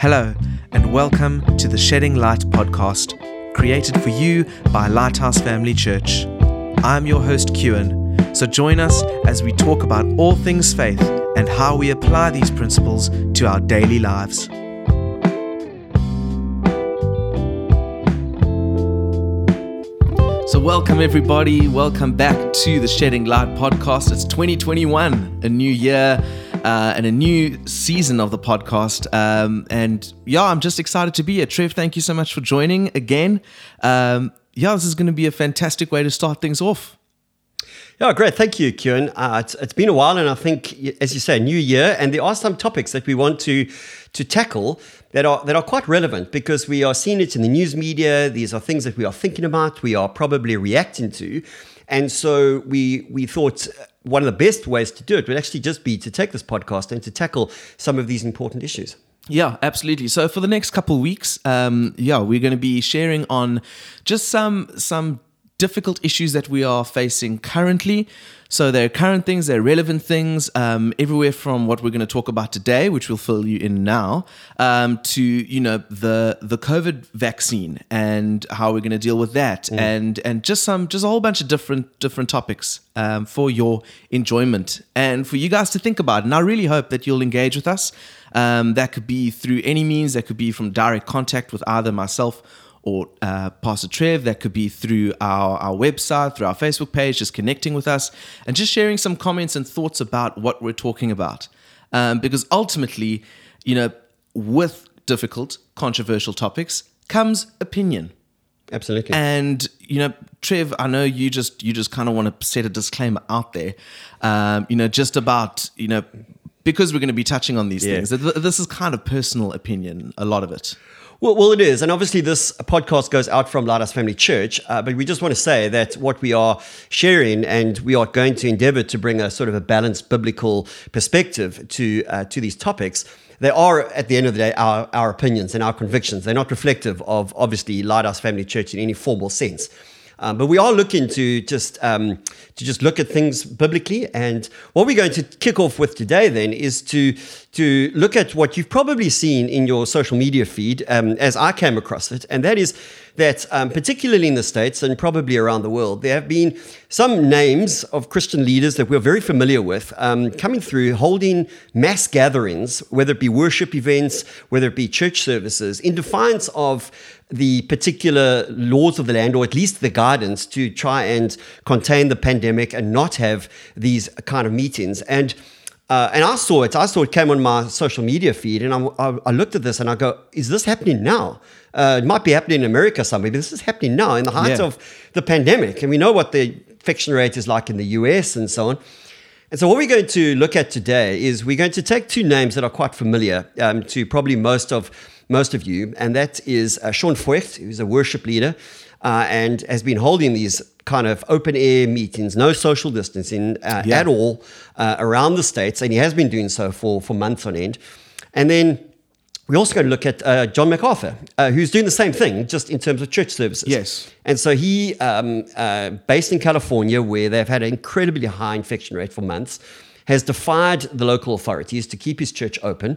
Hello, and welcome to the Shedding Light podcast, created for you by Lighthouse Family Church. I'm your host, Kieran, so join us as we talk about all things faith and how we apply these principles to our daily lives. So, welcome everybody. Welcome back to the Shedding Light podcast. It's 2021, a new year uh, and a new season of the podcast. Um, and yeah, I'm just excited to be here. Trev, thank you so much for joining again. Um, yeah, this is going to be a fantastic way to start things off. Yeah, great. Thank you, Kieran. Uh, it's, it's been a while, and I think, as you say, new year, and there are some topics that we want to to tackle that are that are quite relevant because we are seeing it in the news media. These are things that we are thinking about. We are probably reacting to, and so we we thought one of the best ways to do it would actually just be to take this podcast and to tackle some of these important issues. Yeah, absolutely. So for the next couple weeks, um, yeah, we're going to be sharing on just some some difficult issues that we are facing currently. So there are current things, there are relevant things, um, everywhere from what we're going to talk about today, which we'll fill you in now, um, to you know the the COVID vaccine and how we're going to deal with that, mm. and and just some just a whole bunch of different different topics um, for your enjoyment and for you guys to think about. And I really hope that you'll engage with us. Um, that could be through any means. That could be from direct contact with either myself or uh, Pastor Trev. That could be through our, our website, through our Facebook page, just connecting with us and just sharing some comments and thoughts about what we're talking about. Um, because ultimately, you know, with difficult, controversial topics comes opinion. Absolutely. And you know, Trev, I know you just you just kind of want to set a disclaimer out there. Um, you know, just about you know because we're going to be touching on these yeah. things. This is kind of personal opinion, a lot of it. Well, well, it is. And obviously, this podcast goes out from Lighthouse Family Church. Uh, but we just want to say that what we are sharing, and we are going to endeavor to bring a sort of a balanced biblical perspective to, uh, to these topics. They are, at the end of the day, our, our opinions and our convictions. They're not reflective of, obviously, Lighthouse Family Church in any formal sense. Um, but we are looking to just um, to just look at things biblically. And what we're going to kick off with today then is to to look at what you've probably seen in your social media feed um, as I came across it, and that is that um, particularly in the states and probably around the world, there have been some names of Christian leaders that we're very familiar with um, coming through, holding mass gatherings, whether it be worship events, whether it be church services, in defiance of the particular laws of the land, or at least the guidance to try and contain the pandemic and not have these kind of meetings. And uh, and I saw it. I saw it came on my social media feed, and I, I looked at this and I go, "Is this happening now? Uh, it might be happening in America somewhere, but this is happening now in the height yeah. of the pandemic, and we know what the infection rate is like in the US and so on." And so, what we're going to look at today is we're going to take two names that are quite familiar um, to probably most of most of you, and that is uh, Sean Feucht, who's a worship leader uh, and has been holding these kind of open air meetings, no social distancing uh, yeah. at all uh, around the states, and he has been doing so for for months on end. And then we're also going to look at uh, John MacArthur, uh, who's doing the same thing, just in terms of church services. Yes. And so he, um, uh, based in California, where they've had an incredibly high infection rate for months, has defied the local authorities to keep his church open.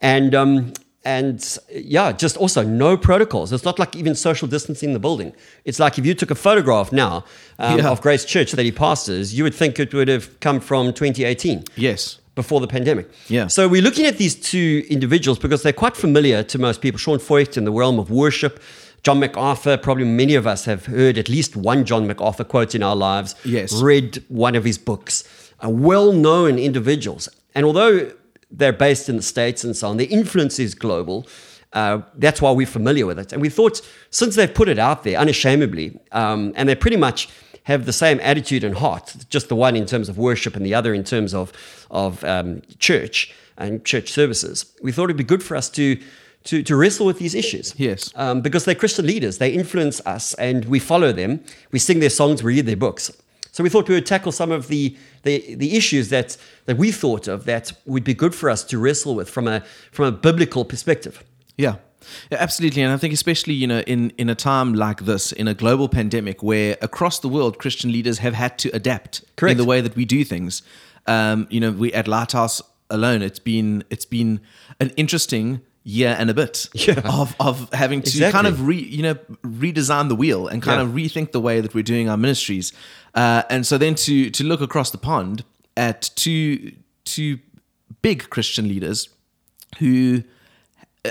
And um, and yeah, just also no protocols. It's not like even social distancing in the building. It's like if you took a photograph now um, yeah. of Grace Church that he pastors, you would think it would have come from 2018. Yes. Before the pandemic. Yeah. So we're looking at these two individuals because they're quite familiar to most people. Sean Feucht in the realm of worship. John MacArthur, probably many of us have heard at least one John MacArthur quote in our lives. Yes. Read one of his books. Uh, well known individuals. And although they're based in the States and so on. The influence is global. Uh, that's why we're familiar with it. And we thought, since they've put it out there unashamedly, um, and they pretty much have the same attitude and heart, just the one in terms of worship and the other in terms of, of um, church and church services, we thought it'd be good for us to, to, to wrestle with these issues. Yes. Um, because they're Christian leaders, they influence us, and we follow them. We sing their songs, we read their books. So we thought we would tackle some of the, the, the issues that, that we thought of that would be good for us to wrestle with from a, from a biblical perspective. Yeah. Yeah, absolutely, and I think especially you know in in a time like this, in a global pandemic, where across the world Christian leaders have had to adapt Correct. in the way that we do things. Um, you know, we at Lighthouse alone, it's been it's been an interesting year and a bit Yeah. of, of having to Exactly. kind of re, you know redesign the wheel and kind Yeah. of rethink the way that we're doing our ministries uh, and so then to to look across the pond at two two big Christian leaders who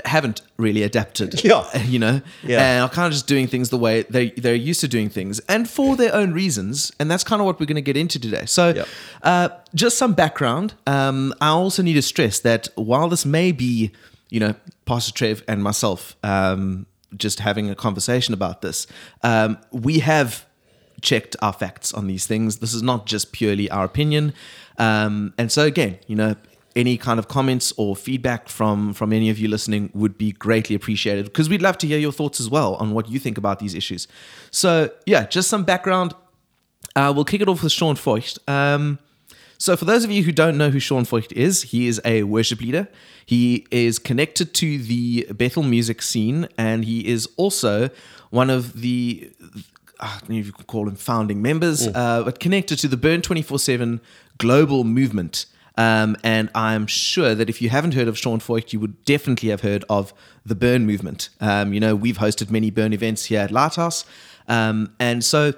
haven't really adapted Yeah. you know Yeah. and are kind of just doing things the way they they're used to doing things and for their own reasons and that's kind of what we're going to get into today so Yeah. uh, just some background um, i also need to stress that while this may be you know pastor trev and myself um, just having a conversation about this um, we have checked our facts on these things this is not just purely our opinion um, and so again you know any kind of comments or feedback from from any of you listening would be greatly appreciated because we'd love to hear your thoughts as well on what you think about these issues so yeah just some background uh, we'll kick it off with Sean Feucht. Um, so, for those of you who don't know who Sean Feucht is, he is a worship leader. He is connected to the Bethel music scene, and he is also one of the, I don't know if you can call them founding members, uh, but connected to the Burn 24 7 global movement. Um, and I'm sure that if you haven't heard of Sean Feucht, you would definitely have heard of the Burn movement. Um, you know, we've hosted many Burn events here at Lighthouse. Um, and so,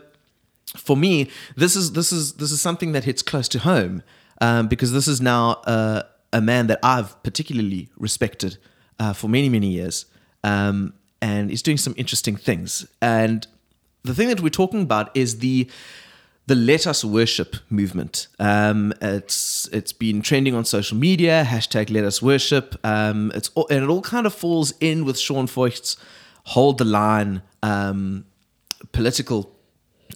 for me, this is this is this is something that hits close to home um, because this is now uh, a man that I've particularly respected uh, for many many years, um, and is doing some interesting things. And the thing that we're talking about is the the Let Us Worship movement. Um, it's it's been trending on social media. Hashtag Let Us Worship. Um, it's all, and it all kind of falls in with Sean Feucht's Hold the Line um, political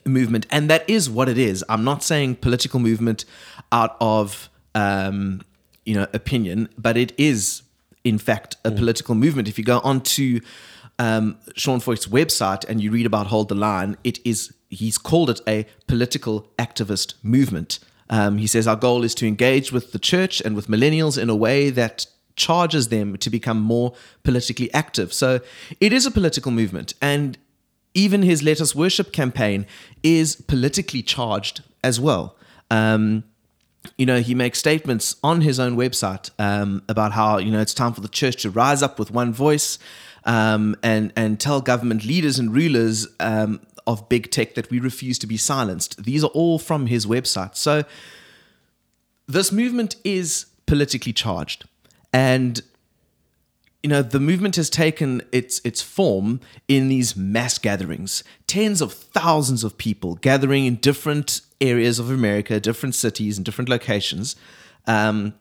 movement, and that is what it is. I'm not saying political movement out of um, you know opinion, but it is in fact a political movement. If you go onto um, Sean Feucht's website and you read about Hold the Line, it is he's called it a political activist movement. Um, he says our goal is to engage with the church and with millennials in a way that charges them to become more politically active. So it is a political movement, and even his Let Us Worship campaign is politically charged as well. Um, you know, he makes statements on his own website um, about how you know it's time for the church to rise up with one voice um, and and tell government leaders and rulers um, of big tech that we refuse to be silenced. These are all from his website. So this movement is politically charged, and you know the movement has taken its its form in these mass gatherings tens of thousands of people gathering in different areas of america different cities and different locations um,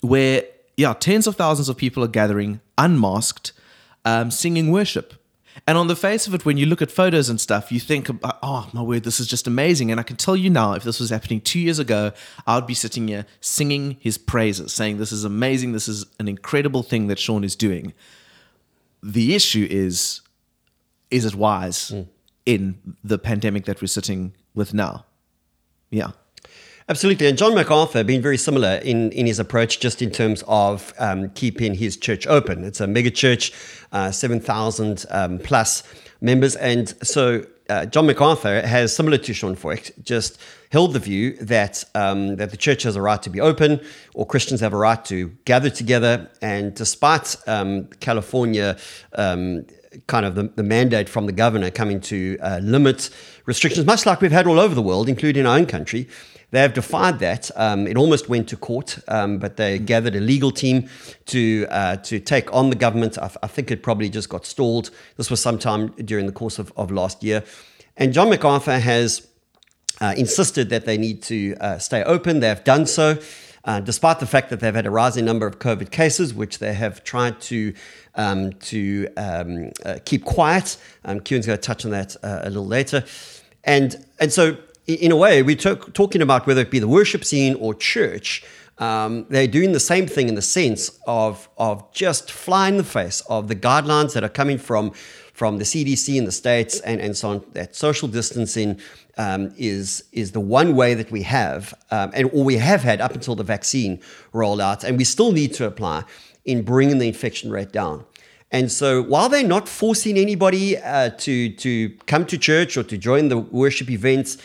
where yeah tens of thousands of people are gathering unmasked um, singing worship. And on the face of it when you look at photos and stuff you think oh my word this is just amazing. And i can tell you now if this was happening two years ago i would be sitting here singing his praises saying this is amazing. This is an incredible thing that sean is doing. The issue is is it wise in the pandemic that we're sitting with now? Yeah Absolutely. And John MacArthur been very similar in, in his approach, just in terms of um, keeping his church open. It's a mega church, uh, 7,000 um, plus members. And so uh, John MacArthur has, similar to Sean Feucht, just held the view that, um, that the church has a right to be open or Christians have a right to gather together. And despite um, California um, kind of the, the mandate from the governor coming to uh, limit restrictions, much like we've had all over the world, including our own country. They have defied that. Um, it almost went to court, um, but they gathered a legal team to uh, to take on the government. I, I think it probably just got stalled. This was sometime during the course of, of last year. And John MacArthur has uh, insisted that they need to uh, stay open. They have done so. Uh, despite the fact that they've had a rising number of COVID cases, which they have tried to um, to um, uh, keep quiet. Um, Kieran's going to touch on that uh, a little later, and and so in a way, we're talk, talking about whether it be the worship scene or church. Um, they're doing the same thing in the sense of of just flying in the face of the guidelines that are coming from from the CDC in the states and, and so on. That social distancing um, is is the one way that we have, um, and or we have had up until the vaccine rollout, and we still need to apply in bringing the infection rate down. And so, while they're not forcing anybody uh, to to come to church or to join the worship events,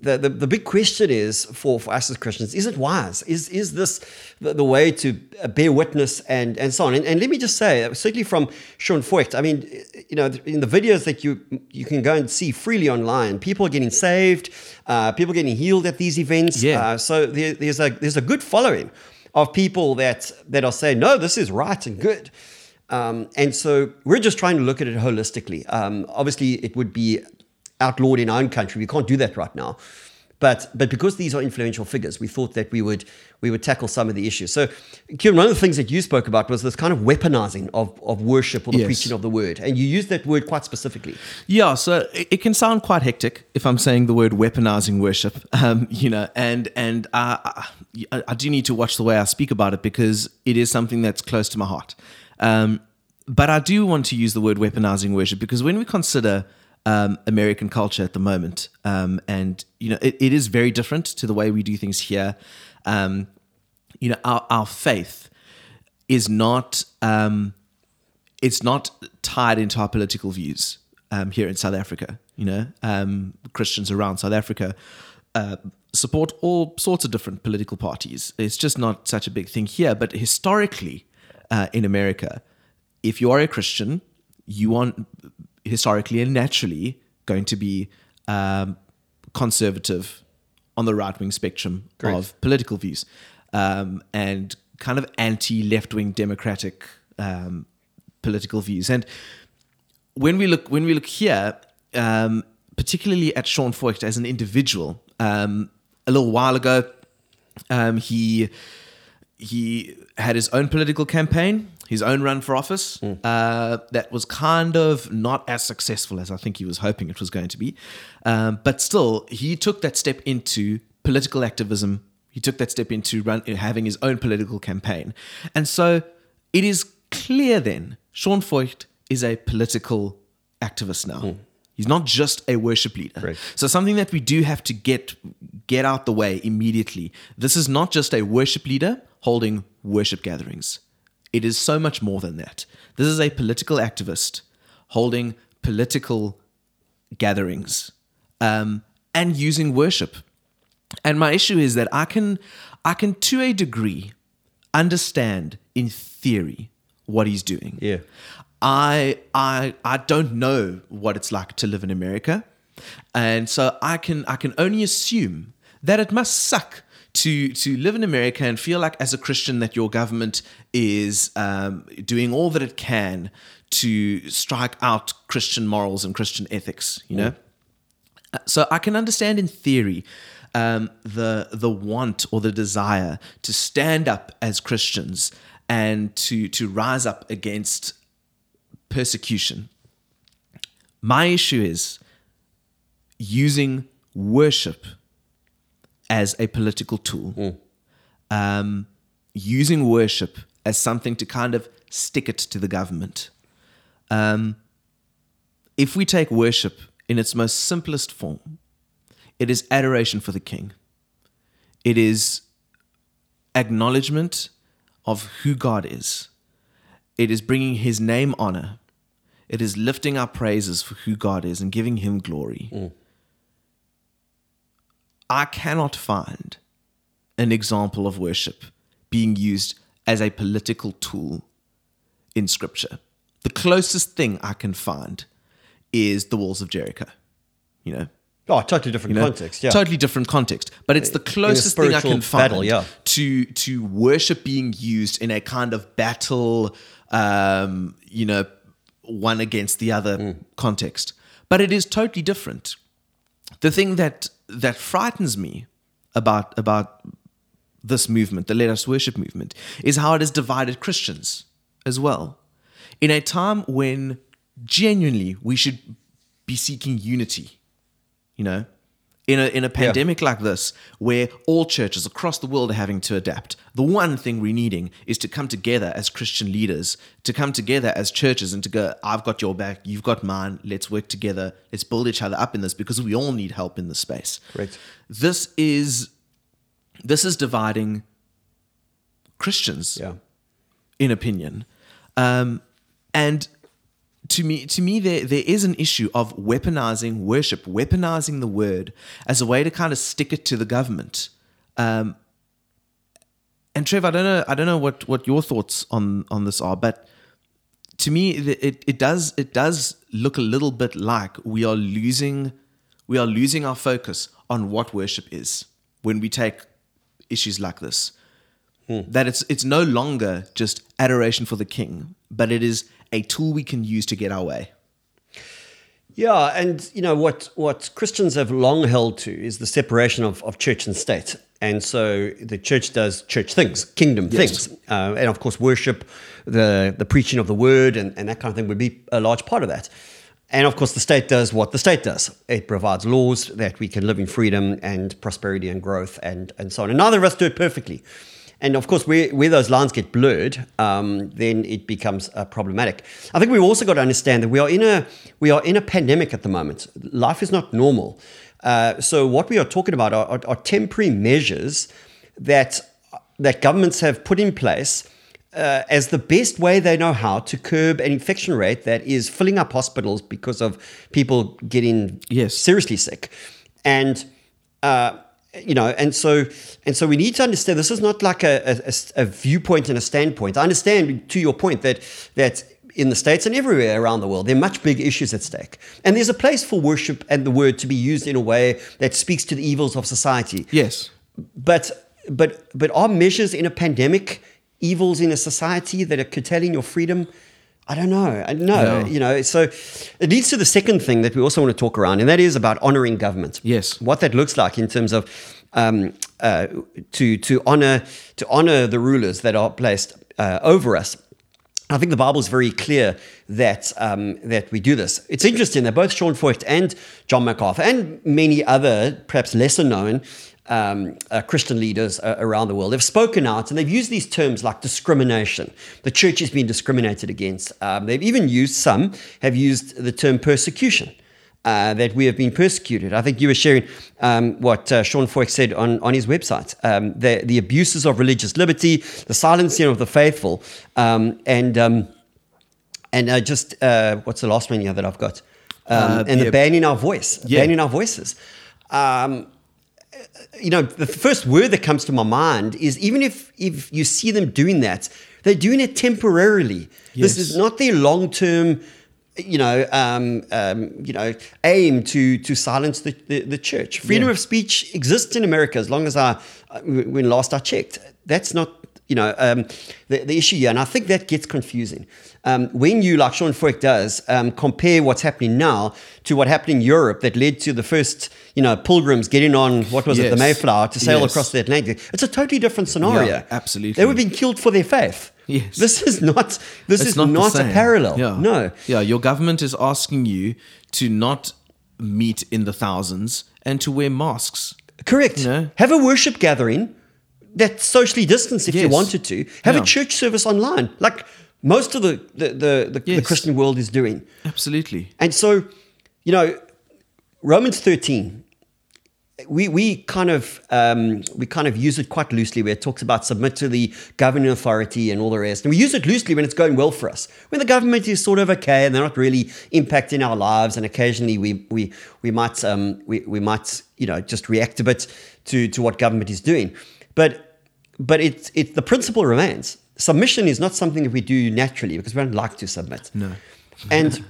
the, the, the big question is for, for us as Christians, is it wise? Is, is this the, the way to bear witness and, and so on? And, and let me just say, certainly from Sean Feucht, I mean, you know, in the videos that you, you can go and see freely online, people are getting saved, uh, people getting healed at these events. Yeah. Uh, so there, there's, a, there's a good following of people that, that are saying, no, this is right and good. Um, and so we're just trying to look at it holistically. Um, obviously, it would be outlawed in our own country. We can't do that right now. But but because these are influential figures, we thought that we would we would tackle some of the issues. So, Kieran, one of the things that you spoke about was this kind of weaponizing of, of worship or the Yes. preaching of the word, and you used that word quite specifically. Yeah, so it, it can sound quite hectic if I'm saying the word weaponizing worship, um, you know, and and uh, I, I do need to watch the way I speak about it because it is something that's close to my heart. Um, but I do want to use the word weaponizing worship because when we consider um, American culture at the moment, um, and you know, it, it is very different to the way we do things here. Um, you know, our, our faith is not um, it's not tied into our political views um, here in South Africa. You know, um, Christians around South Africa uh, support all sorts of different political parties. It's just not such a big thing here. But historically, uh, in America, if you are a Christian, you are historically and naturally going to be um, conservative on the right wing spectrum Correct. of political views um, and kind of anti left wing democratic um, political views. And when we look when we look here, um, particularly at Sean Feucht as an individual, um, a little while ago, um, he he had his own political campaign, his own run for office. Uh, that was kind of not as successful as I think he was hoping it was going to be, um, but still, he took that step into political activism. He took that step into run, having his own political campaign, and so it is clear then Sean Feucht is a political activist now. He's not just a worship leader. Right. So something that we do have to get get out the way immediately. This is not just a worship leader holding worship gatherings. It is so much more than that. This is a political activist holding political gatherings um, and using worship. And my issue is that I can, I can to a degree, understand in theory what he's doing. Yeah. I I I don't know what it's like to live in America, and so I can I can only assume that it must suck to to live in America and feel like as a Christian that your government is um, doing all that it can to strike out Christian morals and Christian ethics. You know, so I can understand in theory um, the the want or the desire to stand up as Christians and to to rise up against persecution. My issue is using worship as a political tool, um, using worship as something to kind of stick it to the government. Um, if we take worship in its most simplest form, it is adoration for the king. It is acknowledgement of who God is. It is bringing his name honor. It is lifting our praises for who God is and giving him glory. I cannot find an example of worship being used as a political tool in scripture. The closest thing I can find is the walls of Jericho. You know, Oh, totally different you know? context. Yeah. Totally different context. But it's the closest thing I can find battle, yeah. to to worship being used in a kind of battle, um, you know, one against the other Mm. context. But it is totally different. The thing that that frightens me about about this movement, the Let Us Worship movement, is how it has divided Christians as well. In a time when genuinely we should be seeking unity, you know, in a in a pandemic like this, where all churches across the world are having to adapt, the one thing we're needing is to come together as Christian leaders, to come together as churches, and to go, "I've got your back, you've got mine. Let's work together. Let's build each other up in this because we all need help in this space." Correct. This is this is dividing Christians Yeah. in opinion. Um, and to me, to me, there there is an issue of weaponizing worship, weaponizing the word as a way to kind of stick it to the government. Um, and Trev, I don't know, I don't know what what your thoughts on on this are, but to me, it it does it does look a little bit like we are losing we are losing our focus on what worship is when we take issues like this. Hmm. That it's it's no longer just adoration for the king, but it is a tool we can use to get our way. Yeah, and you know what what Christians have long held to is the separation of, of church and state. And so the church does church things, kingdom yes. things. Uh, and of course, worship, the, the preaching of the word, and, and that kind of thing would be a large part of that. And of course, the state does what the state does it provides laws that we can live in freedom and prosperity and growth and, and so on. And neither of us do it perfectly. And of course, where, where those lines get blurred, um, then it becomes uh, problematic. I think we've also got to understand that we are in a we are in a pandemic at the moment. Life is not normal. Uh, so what we are talking about are, are, are, temporary measures that that governments have put in place uh, as the best way they know how to curb an infection rate that is filling up hospitals because of people getting yes. seriously sick, and uh, you know, and so and so we need to understand this is not like a, a, a, viewpoint and a standpoint. I understand to your point that that in the states and everywhere around the world, there are much big issues at stake, and there's a place for worship and the word to be used in a way that speaks to the evils of society. Yes, but but but are measures in a pandemic evils in a society that are curtailing your freedom? I don't know. I know. No. You know, so it leads to the second thing that we also want to talk around, and that is about honoring government. Yes. What that looks like in terms of um, uh, to to honor to honor the rulers that are placed uh, over us. I think the Bible is very clear that um, that we do this. It's interesting that both Sean Feucht and John MacArthur and many other, perhaps lesser known, um, uh, Christian leaders uh, around the world They've spoken out and they've used these terms like discrimination. The church has been discriminated against. Um, they've even used, some have used the term persecution. Uh, that we have been persecuted. I think you were sharing um, what uh, Sean Feucht said on, on his website um, the, the abuses of religious liberty, the silencing of the faithful, um, and, um, and uh, just uh, what's the last one here that I've got? Um, and the banning our voice, yeah. banning our voices. Um, you know, the first word that comes to my mind is even if if you see them doing that, they're doing it temporarily. Yes. This is not their long term, you know, um, um, you know, aim to to silence the, the, the church. Freedom yeah. of speech exists in America as long as I when last I checked. That's not you know um, the, the issue here, and I think that gets confusing um, when you, like Sean Feucht does, um, compare what's happening now to what happened in Europe that led to the first, you know, pilgrims getting on, what was yes. it, the Mayflower to sail yes. across the Atlantic, it's a totally different scenario. Yeah, absolutely. They were being killed for their faith. Yes. This is not this it's is not, not a parallel. Yeah. No. Yeah, your government is asking you to not meet in the thousands and to wear masks. Correct. You know? Have a worship gathering that's socially distanced if yes. you wanted to. Have yeah. a church service online. Like most of the the the, the, yes. the Christian world is doing. Absolutely. And so, you know, Romans thirteen. We, we kind of um, we kind of use it quite loosely where it talks about submit to the governing authority and all the rest and we use it loosely when it's going well for us when the government is sort of okay and they're not really impacting our lives and occasionally we we we might um, we, we might you know just react a bit to to what government is doing but but it's it the principle remains submission is not something that we do naturally because we don't like to submit. No. and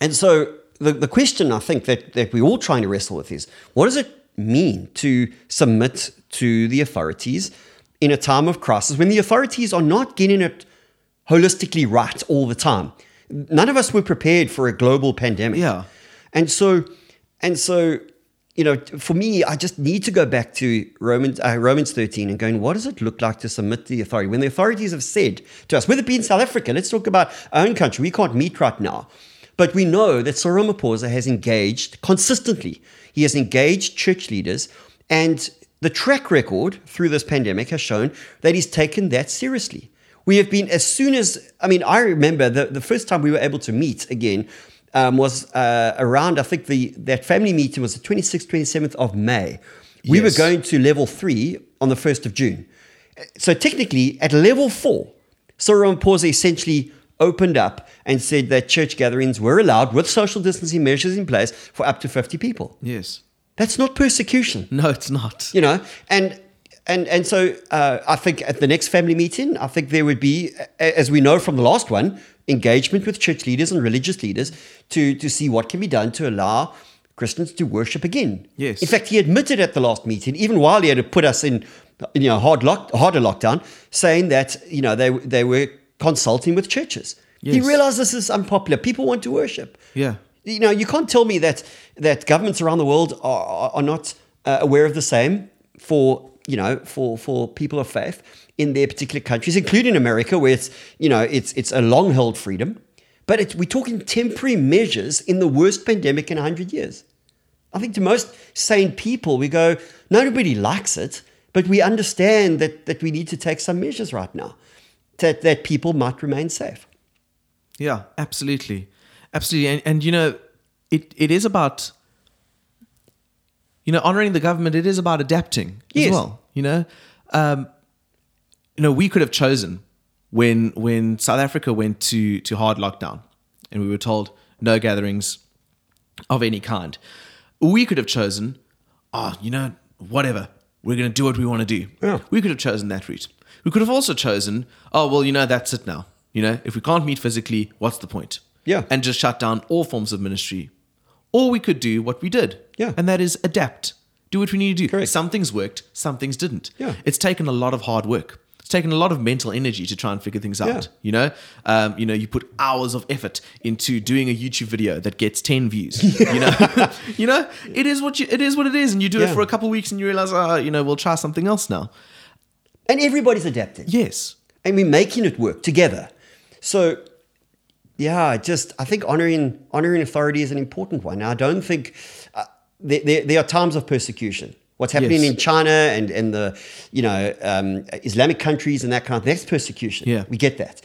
and so the, the question I think that, that we're all trying to wrestle with is what does it mean to submit to the authorities in a time of crisis when the authorities are not getting it holistically right all the time? None of us were prepared for a global pandemic. Yeah. And so and so you know, for me, I just need to go back to Romans, uh, Romans 13 and going, what does it look like to submit to the authority? When the authorities have said to us, whether it be in South Africa, let's talk about our own country, we can't meet right now. But we know that Cyril has engaged consistently. He has engaged church leaders, and the track record through this pandemic has shown that he's taken that seriously. We have been, as soon as, I mean, I remember the, the first time we were able to meet again um, was uh, around, I think the that family meeting was the 26th, 27th of May. We yes. were going to level three on the 1st of June. So technically, at level four, Cyril Ramaphosa essentially opened up and said that church gatherings were allowed with social distancing measures in place for up to 50 people. Yes. That's not persecution, No, it's not. you know? And and and so uh, I think at the next family meeting, I think there would be, as we know from the last one, engagement with church leaders and religious leaders to to see what can be done to allow Christians to worship again. Yes. In fact, he admitted at the last meeting, even while he had to put us in, you know, hard lock, harder lockdown, saying that you know they they were consulting with churches. He Yes. realized this is unpopular. People want to worship. Yeah. You know, you can't tell me that that governments around the world are, are, are not uh, aware of the same for you know for for people of faith in their particular countries, including America, where it's you know it's it's a long held freedom. But we're talking temporary measures in the worst pandemic in hundred years. I think to most sane people, we go, nobody likes it, but we understand that that we need to take some measures right now, that that people might remain safe. Yeah, absolutely, absolutely, and and you know, it it is about you know honoring the government. It is about adapting Yes. as well. You know, um, you know, we could have chosen when when South Africa went to to hard lockdown, and we were told no gatherings of any kind. We could have chosen, oh, you know, whatever. We're going to do what we want to do. Yeah. We could have chosen that route. We could have also chosen, oh, well, you know, that's it now. You know, if we can't meet physically, what's the point? Yeah. And just shut down all forms of ministry. Or we could do what we did. Yeah. And that is adapt. Do what we need to do. Correct. Some things worked, some things didn't. Yeah. It's taken a lot of hard work. It's taken a lot of mental energy to try and figure things out. Yeah. You know, um, you know, you put hours of effort into doing a YouTube video that gets ten views. You know, you know, it is what you, it is what it is, and you do Yeah. it for a couple weeks, and you realize, oh, you know, we'll try something else now. And everybody's adapting. Yes, and we're making it work together. So, yeah, just I think honoring honoring authority is an important one. I don't think uh, there, there, there are times of persecution. What's happening Yes. in China and and the you know um, Islamic countries and that kind of that's persecution. Yeah. we get that.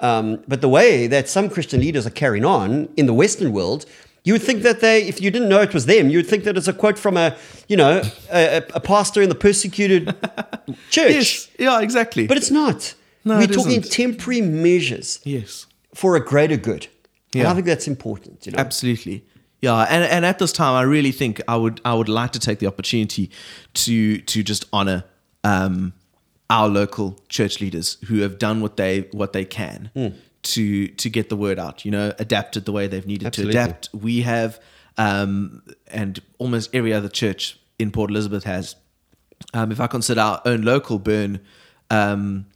Um, but the way that some Christian leaders are carrying on in the Western world. You would think that they, if you didn't know it was them, you would think that it's a quote from a, you know, a, a- pastor in the persecuted church. yes, yeah, exactly. But it's not. No, We're it talking isn't. temporary measures yes, for a greater good. And Yeah. I think that's important. You know? Absolutely. Yeah, and, and at this time, I really think I would I would like to take the opportunity to to just honor um, our local church leaders who have done what they what they can Hmm. to to get the word out. You know, adapted the way they've needed Absolutely. to adapt. We have, um, and almost every other church in Port Elizabeth has. Um, if I consider our own local Burn um,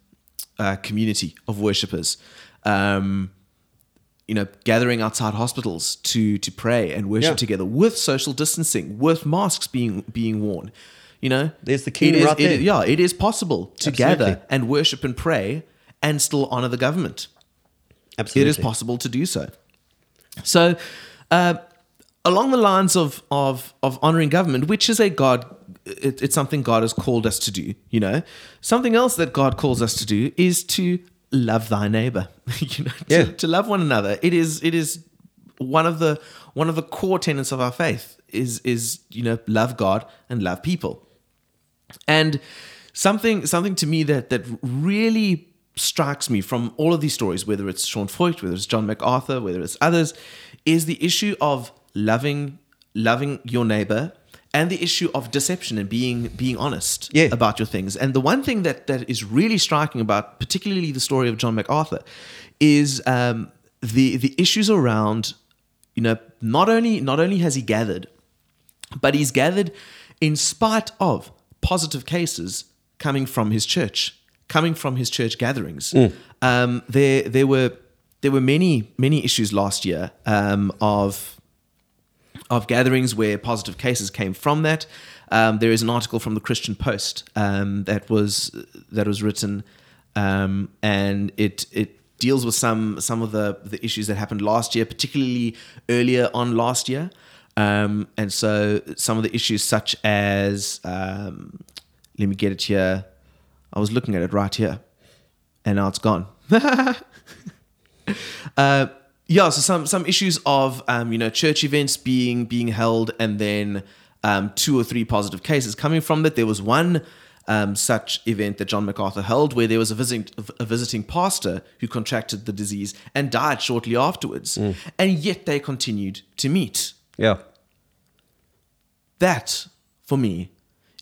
uh, community of worshippers. Um, you know, gathering outside hospitals to to pray and worship Yeah. together with social distancing, with masks being being worn. You know, There's the key kingdom is- right it yeah, it is possible to Absolutely. gather and worship and pray and still honor the government. Absolutely. It is possible to do so. So, uh, along the lines of of of honoring government, which is a God, it, it's something God has called us to do. You know, something else that God calls us to do is to love thy neighbor. you know, to, Yeah. to love one another. It is it is one of the one of the core tenets of our faith is is you know love God and love people. And something something to me that that really strikes me from all of these stories, whether it's Sean Feucht, whether it's John MacArthur, whether it's others, is the issue of loving loving your neighbor and the issue of deception and being being honest Yeah. about your things. And the one thing that that is really striking about, particularly the story of John MacArthur, is um, the the issues around, you know, not only not only has he gathered, but he's gathered in spite of positive cases coming from his church, coming from his church gatherings. Um, there, there were there were many many issues last year um, of of gatherings where positive cases came from that. Um, there is an article from the Christian Post um, that was that was written, um, and it it deals with some some of the the issues that happened last year, particularly earlier on last year. Um, and so some of the issues, such as um, let me get it here. I was looking at it right here, and now it's gone. Uh, yeah, so some some issues of um, you know church events being being held, and then um, two or three positive cases coming from that. There was one um, such event that John MacArthur held, where there was a visiting a visiting pastor who contracted the disease and died shortly afterwards, and yet they continued to meet. Yeah. That, for me,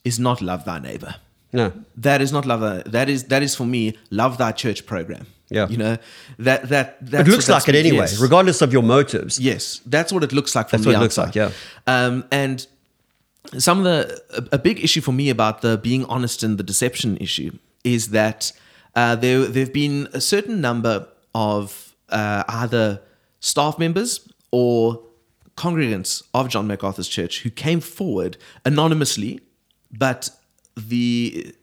is not love thy neighbor. No. That is not love. Thy, that is that is for me love thy church program. Yeah. you know that that It looks like it anyway, yes. regardless of your motives. Yes, that's what it looks like from That's the what it looks like, yeah. Um, and some of the a, a big issue for me about the being honest and the deception issue is that uh, there there've been a certain number of uh, either staff members or congregants of John MacArthur's church who came forward anonymously, but the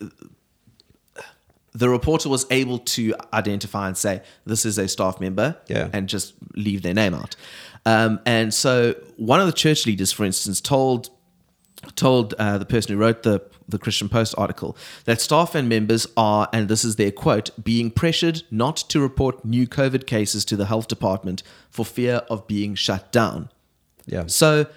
the reporter was able to identify and say this is a staff member Yeah. and just leave their name out. Um, and so one of the church leaders, for instance, told told uh, the person who wrote the the Christian Post article that staff and members are, and this is their quote, being pressured not to report new COVID cases to the health department for fear of being shut down. Yeah. So,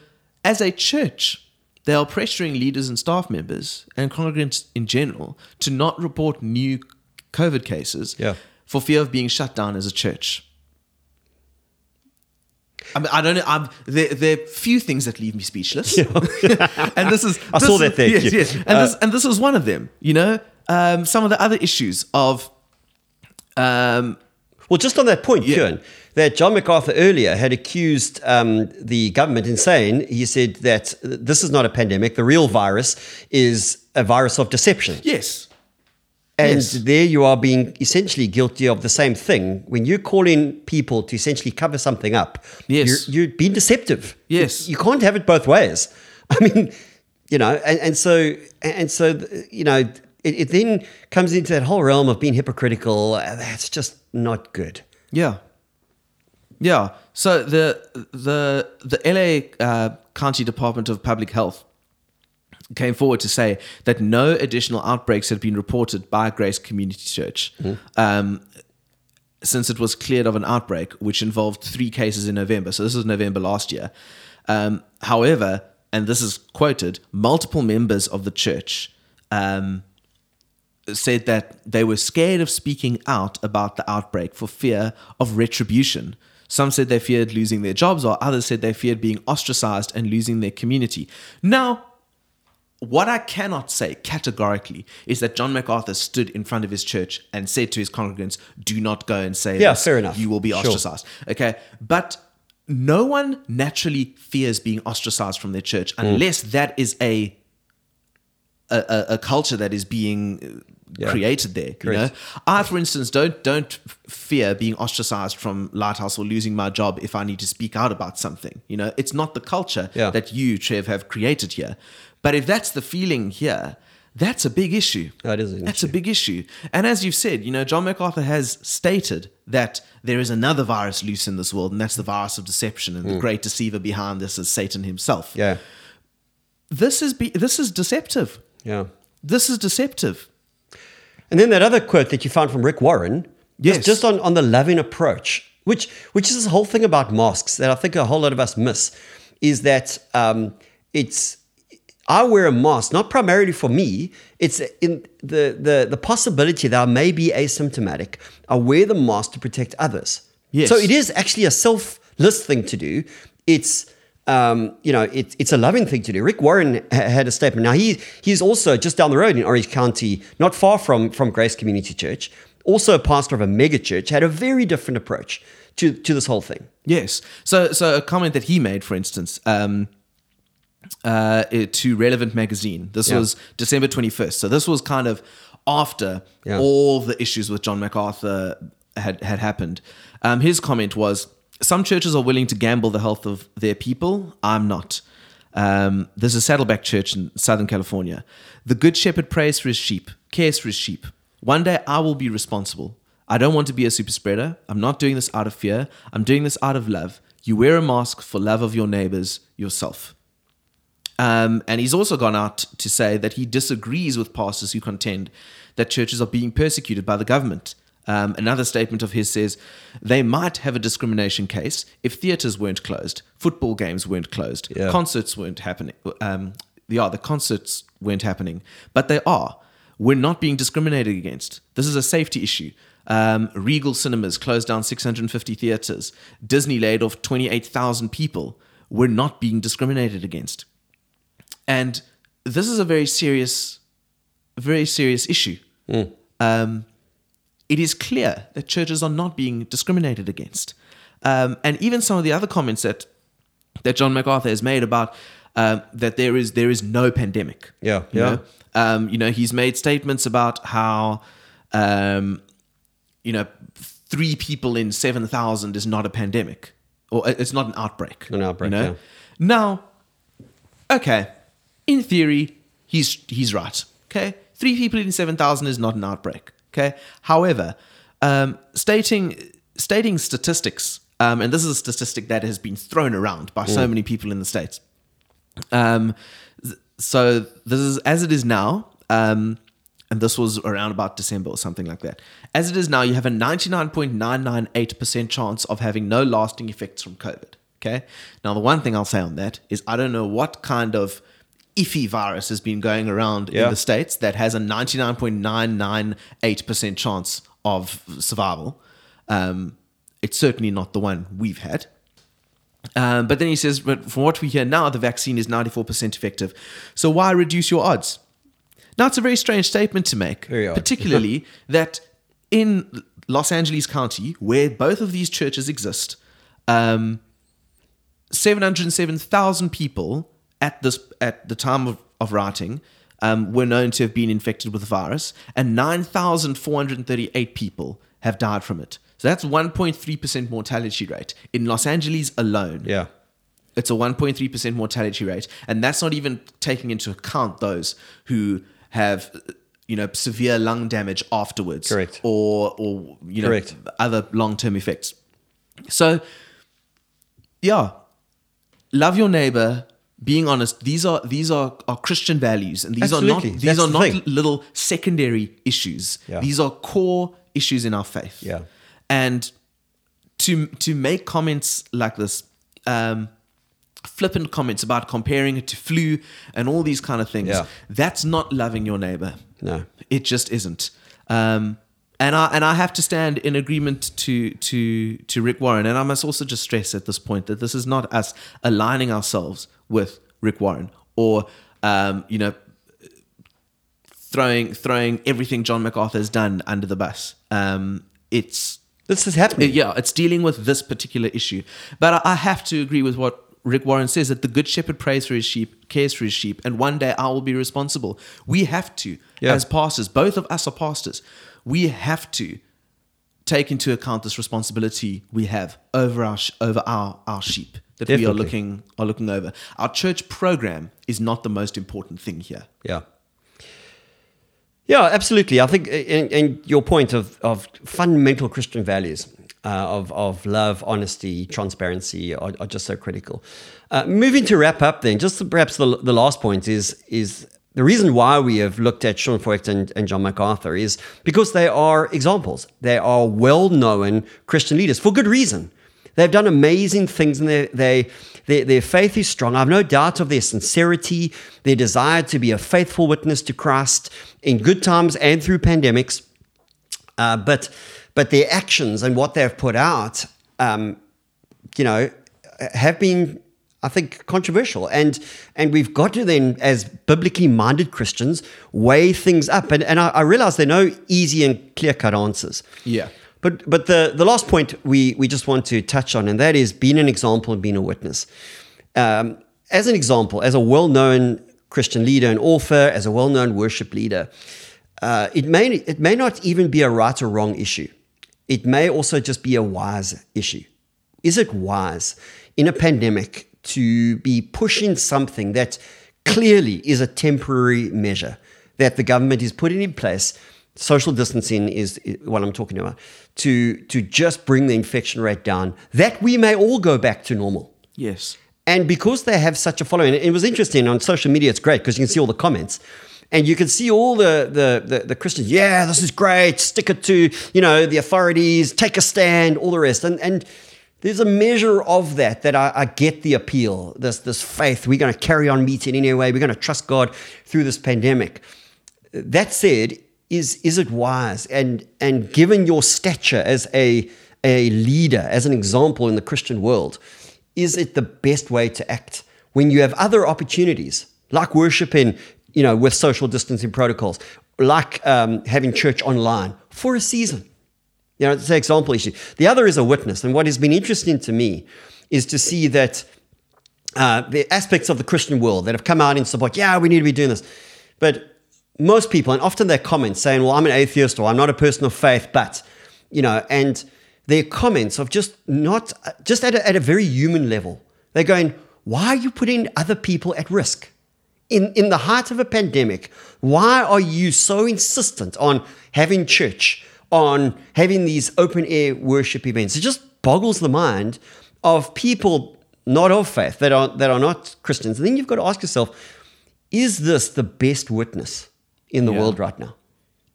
as a church, they are pressuring leaders and staff members and congregants in general to not report new COVID cases Yeah. for fear of being shut down as a church. I mean, I don't know. I'm, there, there are few things that leave me speechless, and this is. I this saw is- that, thank Yes, yes, and this and this is one of them. You know, um, some of the other issues of, um, Well, just on that point, Yeah. Kieran, that John MacArthur earlier had accused um, the government in saying, he said that this is not a pandemic. The real virus is a virus of deception. yes, And Yes. there you are being essentially guilty of the same thing. When you call in people to essentially cover something up, Yes. you're, you're being deceptive. Yes. You, you can't have it both ways. I mean, you know, and, and so, and so, you know, it, it then comes into that whole realm of being hypocritical. That's just not good. Yeah. Yeah. So the the the LA uh, County Department of Public Health came forward to say that no additional outbreaks had been reported by Grace Community Church um, since it was cleared of an outbreak, which involved three cases in November. So this was November last year. Um, however, and this is quoted, multiple members of the church um, said that they were scared of speaking out about the outbreak for fear of retribution. Some said they feared losing their jobs, or others said they feared being ostracized and losing their community. Now, what I cannot say categorically is that John MacArthur stood in front of his church and said to his congregants, Do not go and say Yeah, this. fair enough. You will be Sure. ostracized. Okay. But no one naturally fears being ostracized from their church Mm. unless that is a a, a, culture that is being Yeah. created there. You know, I, for instance, don't don't fear being ostracized from Lighthouse or losing my job if I need to speak out about something. You know, it's not the culture Yeah. that you, Trev, have created here. But if that's the feeling here, that's a big issue. That is an That's a big issue. And as you've said, you know, John MacArthur has stated that there is another virus loose in this world, and that's the virus of deception. And the great deceiver behind this is Satan himself. Mm. Yeah. This is be- this is deceptive. Yeah. This is deceptive. And then that other quote that you found from Rick Warren, Yes. just, just on, on the loving approach, which which is this whole thing about masks that I think a whole lot of us miss, is that um, it's I wear a mask not primarily for me. It's in the the the possibility that I may be asymptomatic. I wear the mask to protect others. Yes. So it is actually a selfless thing to do. It's um, you know, it, it's a loving thing to do. Rick Warren ha- had a statement. Now he he's also just down the road in Orange County, not far from from Grace Community Church, also a pastor of a mega church, had a very different approach to to this whole thing. Yes. So, so a comment that he made, for instance, um, uh, to Relevant Magazine. This Yeah. was December 21st. So this was kind of after Yeah. all the issues with John MacArthur had, had happened. Um, his comment was Some churches are willing to gamble the health of their people. I'm not. Um, there's a Saddleback Church in Southern California. The Good Shepherd prays for his sheep, cares for his sheep. One day I will be responsible. I don't want to be a super spreader. I'm not doing this out of fear. I'm doing this out of love. You wear a mask for love of your neighbors, yourself. Um, and he's also gone out to say that he disagrees with pastors who contend that churches are being persecuted by the government. Um, another statement of his says they might have a discrimination case if theaters weren't closed, football games weren't closed, Yeah. concerts weren't happening. Um, yeah, the concerts weren't happening, but they are. we're not being discriminated against. This is a safety issue. Um, Regal Cinemas closed down 650 theaters. Disney laid off 28,000 people. We're not being discriminated against. And this is a very serious, very serious issue. Um, it is clear that churches are not being discriminated against. Um, and even some of the other comments that that John MacArthur has made about um, that there is there is no pandemic. Yeah, you yeah. Know? Um, you know, he's made statements about how, um, you know, three people in seven thousand is not a pandemic, or uh, it's not an outbreak. An outbreak, You know? yeah. Now, okay, in theory, he's he's right. Okay, three people in seven thousand is not an outbreak. Okay, however, um, stating stating statistics, um, and this is a statistic that has been thrown around by so many people in the states. Um, th- so this is as it is now, um, and this was around about December or something like that. As it is now, you have a 99.998% chance of having no lasting effects from COVID. Okay. Now, the one thing I'll say on that is I don't know what kind of iffy virus has been going around Yeah. in the States that has a 99.998% chance of survival. Um, it's certainly not the one we've had. Um, but then he says, but from what we hear now, the vaccine is 94% effective. So why reduce your odds? Now, it's a very strange statement to make, particularly that in Los Angeles County, where both of these churches exist, um, 707,000 people at this at the time of, of writing um, were known to have been infected with the virus, and 9,438 people have died from it. So that's 1.3% mortality rate in Los Angeles alone. Yeah. It's a 1.3% mortality rate. And that's not even taking into account those who have, you know, severe lung damage afterwards. Correct. Or, or you know, Correct. other long term effects. So, yeah, love your neighbor. Being honest, these are these are, are Christian values, and these Absolutely. are not these That's are not thing. little secondary issues. Yeah. These are core issues in our faith. Yeah. And to to make comments like this, um, flippant comments about comparing it to flu and all these kind of things, Yeah. that's not loving your neighbor. No. It just isn't. Um, and I and I have to stand in agreement to to to Rick Warren. And I must also just stress at this point that this is not us aligning ourselves with Rick Warren or um, you know throwing throwing everything John MacArthur has done under the bus. Um, it's This is happening. yeah, it's dealing with this particular issue. But I, I have to agree with what Rick Warren says that the good shepherd prays for his sheep, cares for his sheep, and one day I will be responsible. We have to, Yeah. as pastors, both of us are pastors, we have to take into account this responsibility we have over our over our, our sheep that we are looking are looking over. Our church program is not the most important thing here. Yeah. Yeah, absolutely. I think, and, and your point of, of fundamental Christian values uh, of, of love, honesty, transparency are, are just so critical. Uh, moving to wrap up, then, just perhaps the, the last point is is the reason why we have looked at Sean Feucht and, and John MacArthur is because they are examples. They are well known Christian leaders for good reason. They've done amazing things and they, they, their, their faith is strong. I have no doubt of their sincerity, their desire to be a faithful witness to Christ in good times and through pandemics. Uh, but, but their actions and what they've put out, um, you know, have been, I think, controversial. And, and we've got to then, as biblically minded Christians, weigh things up. And, and I, I realize there are no easy and clear cut answers. Yeah. But but the, the last point we, we just want to touch on, and that is being an example and being a witness. Um, as an example, as a well known Christian leader and author, as a well known worship leader, uh, it may it may not even be a right or wrong issue. It may also just be a wise issue. Is it wise in a pandemic to be pushing something that clearly is a temporary measure that the government is putting in place? Social distancing is what I'm talking about to to just bring the infection rate down, that we may all go back to normal. Yes. And because they have such a following, it was interesting on social media. It's great because you can see all the comments, and you can see all the, the the the Christians. Yeah, this is great. Stick it to you know the authorities. Take a stand. All the rest. And and there's a measure of that that I, I get the appeal. This this faith. We're going to carry on meeting anyway. We're going to trust God through this pandemic. that said, is is it wise and and given your stature as a a leader, as an example in the Christian world, is it the best way to act when you have other opportunities like worshiping you know with social distancing protocols, like um, having church online for a season? You know, it's an example issue. The other is a witness, and what has been interesting to me is to see that uh, the aspects of the Christian world that have come out in support. Yeah, we need to be doing this, but most people, and often their comments saying, "Well, I'm an atheist," or "I'm not a person of faith," but you know, and their comments of just not just at a, at a very human level. They're going, "Why are you putting other people at risk?" In, in the heart of a pandemic, why are you so insistent on having church, on having these open air worship events? It just boggles the mind of people not of faith that are that are not Christians. And then you've got to ask yourself, is this the best witness in the Yeah. world right now?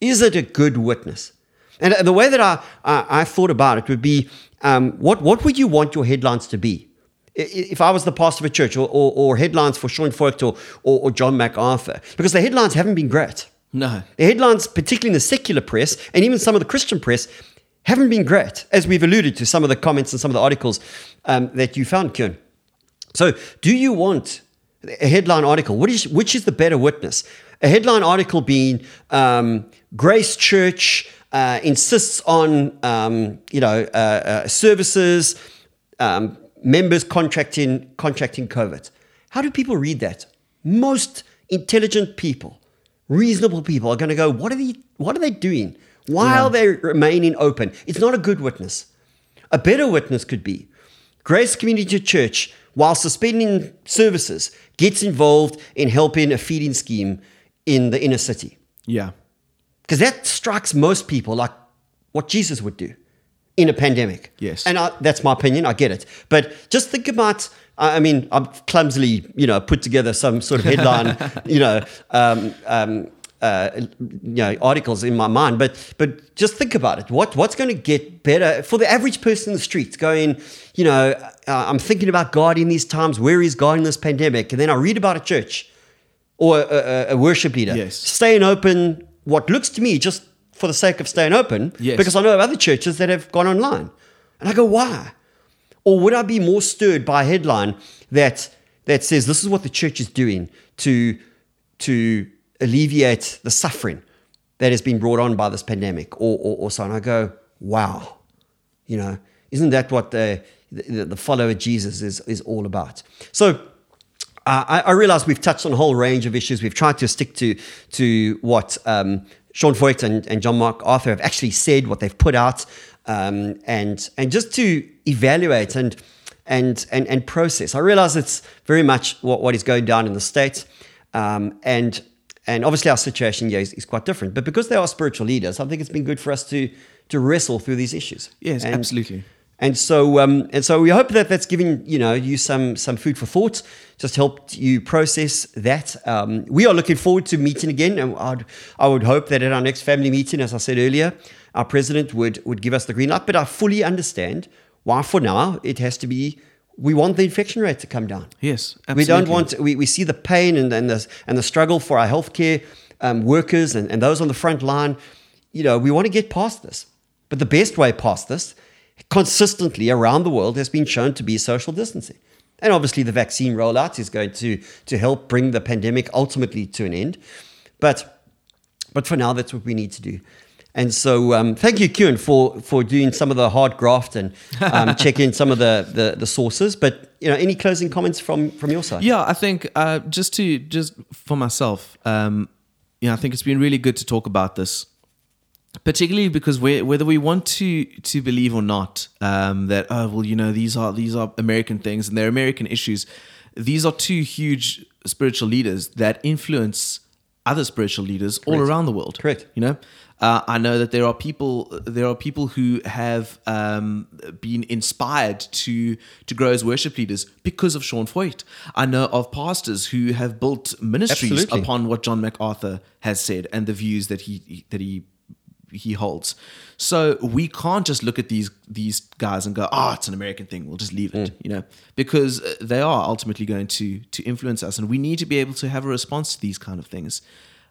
Is it a good witness? And the way that I, I, I thought about it would be um, what, what would you want your headlines to be? If I was the pastor of a church, or, or, or headlines for Sean Feucht or, or, or John MacArthur, because the headlines haven't been great. No. The headlines, particularly in the secular press and even some of the Christian press, haven't been great, as we've alluded to some of the comments and some of the articles um, that you found, Kieran. So, do you want a headline article? What is, which is the better witness? A headline article being um, Grace Church uh, insists on um, you know uh, uh, services, um, members contracting contracting COVID. How do people read that? Most intelligent people, reasonable people, are going to go, "What are they? What are they doing? Why are they remaining open?" It's not a good witness. A better witness could be Grace Community Church, while suspending services, gets involved in helping a feeding scheme in the inner city. Yeah. Because that strikes most people like what Jesus would do in a pandemic. Yes. And I, that's my opinion. I get it. But just think about, I I mean, I've clumsily, you know, put together some sort of headline, you know, um, um, uh, you know, articles in my mind. But but just think about it. What what's going to get better for the average person in the streets? Going, you know, uh, I'm thinking about God in these times. Where is God in this pandemic? And then I read about a church or a, a, a worship leader Yes. staying open. What looks to me just for the sake of staying open, Yes. because I know of other churches that have gone online, and I go, why? Or would I be more stirred by a headline that that says this is what the church is doing to to alleviate the suffering that has been brought on by this pandemic, or or, or so? And I go, wow, you know, isn't that what the the, the follower of Jesus is is all about? So. Uh, I, I realize we've touched on a whole range of issues. We've tried to stick to to what um, Sean Feucht and, and John MacArthur have actually said, what they've put out, um, and and just to evaluate and and and and process. I realize it's very much what, what is going down in the states, um, and and obviously our situation here is, is quite different. But because they are spiritual leaders, I think it's been good for us to to wrestle through these issues. Yes, And- absolutely. And so, um, and so, we hope that that's giving you know you some some food for thought, just helped you process that. Um, we are looking forward to meeting again, and I'd, I would hope that at our next family meeting, as I said earlier, our president would would give us the green light. But I fully understand why, for now, it has to be. We want the infection rate to come down. Yes, We don't want. We, we see the pain and, and the and the struggle for our healthcare um, workers and, and those on the front line. You know, we want to get past this. But the best way past this, consistently around the world, has been shown to be social distancing. And obviously, the vaccine rollout is going to to help bring the pandemic ultimately to an end. But but for now, that's what we need to do. And so, um, thank you, Kieran, for for doing some of the hard graft and um, checking some of the, the the sources. But you know, any closing comments from from your side? Yeah, I think uh, just to just for myself, um, you know, I think it's been really good to talk about this, particularly because whether we want to to believe or not um, that oh well, you know, these are these are American things and they're American issues. These are two huge spiritual leaders that influence other spiritual leaders all around the world. Correct. You know, uh, I know that there are people there are people who have um, been inspired to to grow as worship leaders because of Sean Feucht. I know of pastors who have built ministries Absolutely. upon what John MacArthur has said and the views that he that he he holds. So we can't just look at these these guys and go, "Oh, it's an American thing. We'll just leave it," you know, because uh, they are ultimately going to to influence us, and we need to be able to have a response to these kind of things.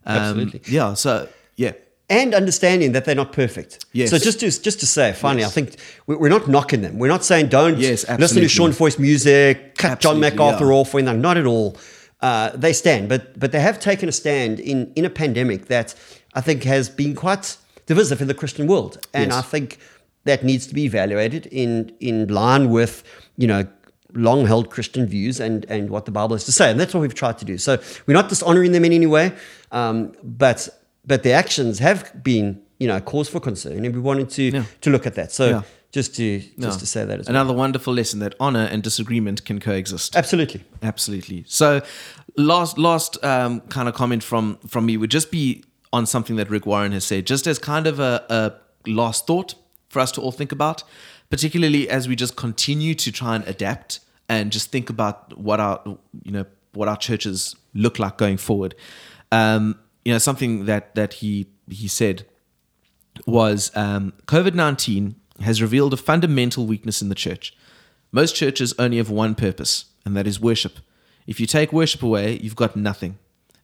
Um, Absolutely. Yeah. So yeah. and understanding that they're not perfect. Yes. So just to just to say, finally, Yes. I think we- we're not knocking them. We're not saying don't Yes, listen to. Sean Feucht's music, cut John Absolutely, MacArthur yeah. off, or anything. Not at all. Uh, they stand, but but they have taken a stand in in a pandemic that I think has been quite divisive in the Christian world, and Yes. I think that needs to be evaluated in in line with you know long held Christian views and and what the Bible has to say, and that's what we've tried to do. So we're not dishonoring them in any way, um, but but their actions have been you know cause for concern, and we wanted to Yeah. to look at that. So Yeah. just to just to say that as well. Another wonderful lesson that honor and disagreement can coexist. Absolutely. Absolutely. So, last last um, kind of comment from from me would just be on something that Rick Warren has said, just as kind of a, a last thought for us to all think about, particularly as we just continue to try and adapt and just think about what our you know what our churches look like going forward. Um, you know, something that that he he said was um, COVID 19 has revealed a fundamental weakness in the church. Most churches only have one purpose, and that is worship. If you take worship away, you've got nothing.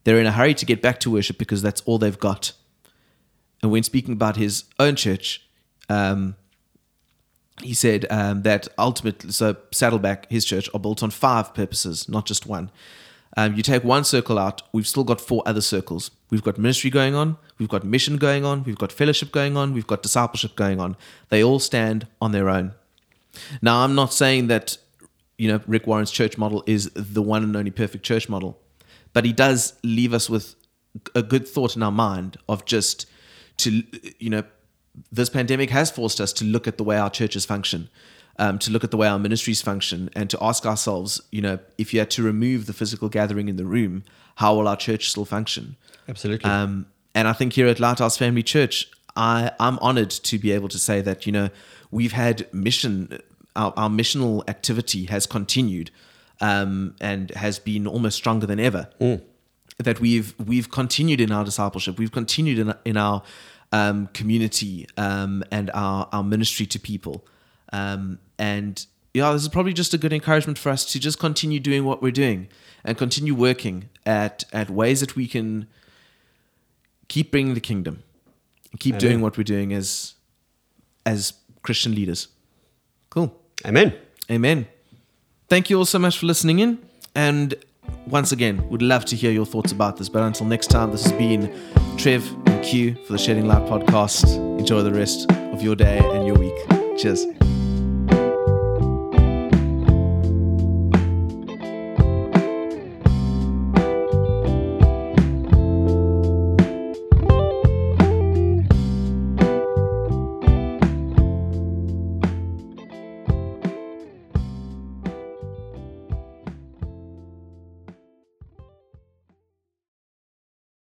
They're in a hurry to get back to worship because that's all they've got. And when speaking about his own church, um, he said um, that ultimately, so Saddleback, his church, are built on five purposes, not just one. Um, you take one circle out, we've still got four other circles. We've got ministry going on, we've got mission going on, we've got fellowship going on, we've got discipleship going on. They all stand on their own. Now, I'm not saying that you know Rick Warren's church model is the one and only perfect church model, but he does leave us with a good thought in our mind of just to you know this pandemic has forced us to look at the way our churches function, um, to look at the way our ministries function, and to ask ourselves, you know, if you had to remove the physical gathering in the room, how will our church still function? Absolutely. Um, and I think here at Lighthouse Family Church, I, I'm honored to be able to say that, you know, we've had mission, our, our missional activity has continued um, and has been almost stronger than ever. That we've we've continued in our discipleship, we've continued in, in our um, community um, and our, our ministry to people. Um, and yeah, this is probably just a good encouragement for us to just continue doing what we're doing and continue working at, at ways that we can keep bringing the kingdom, keep Amen. doing what we're doing as as Christian leaders. Cool. Amen. Amen. Thank you all so much for listening in. And once again, we'd love to hear your thoughts about this. But until next time, this has been Trev and Q for the Shedding Light podcast. Enjoy the rest of your day and your week. Cheers.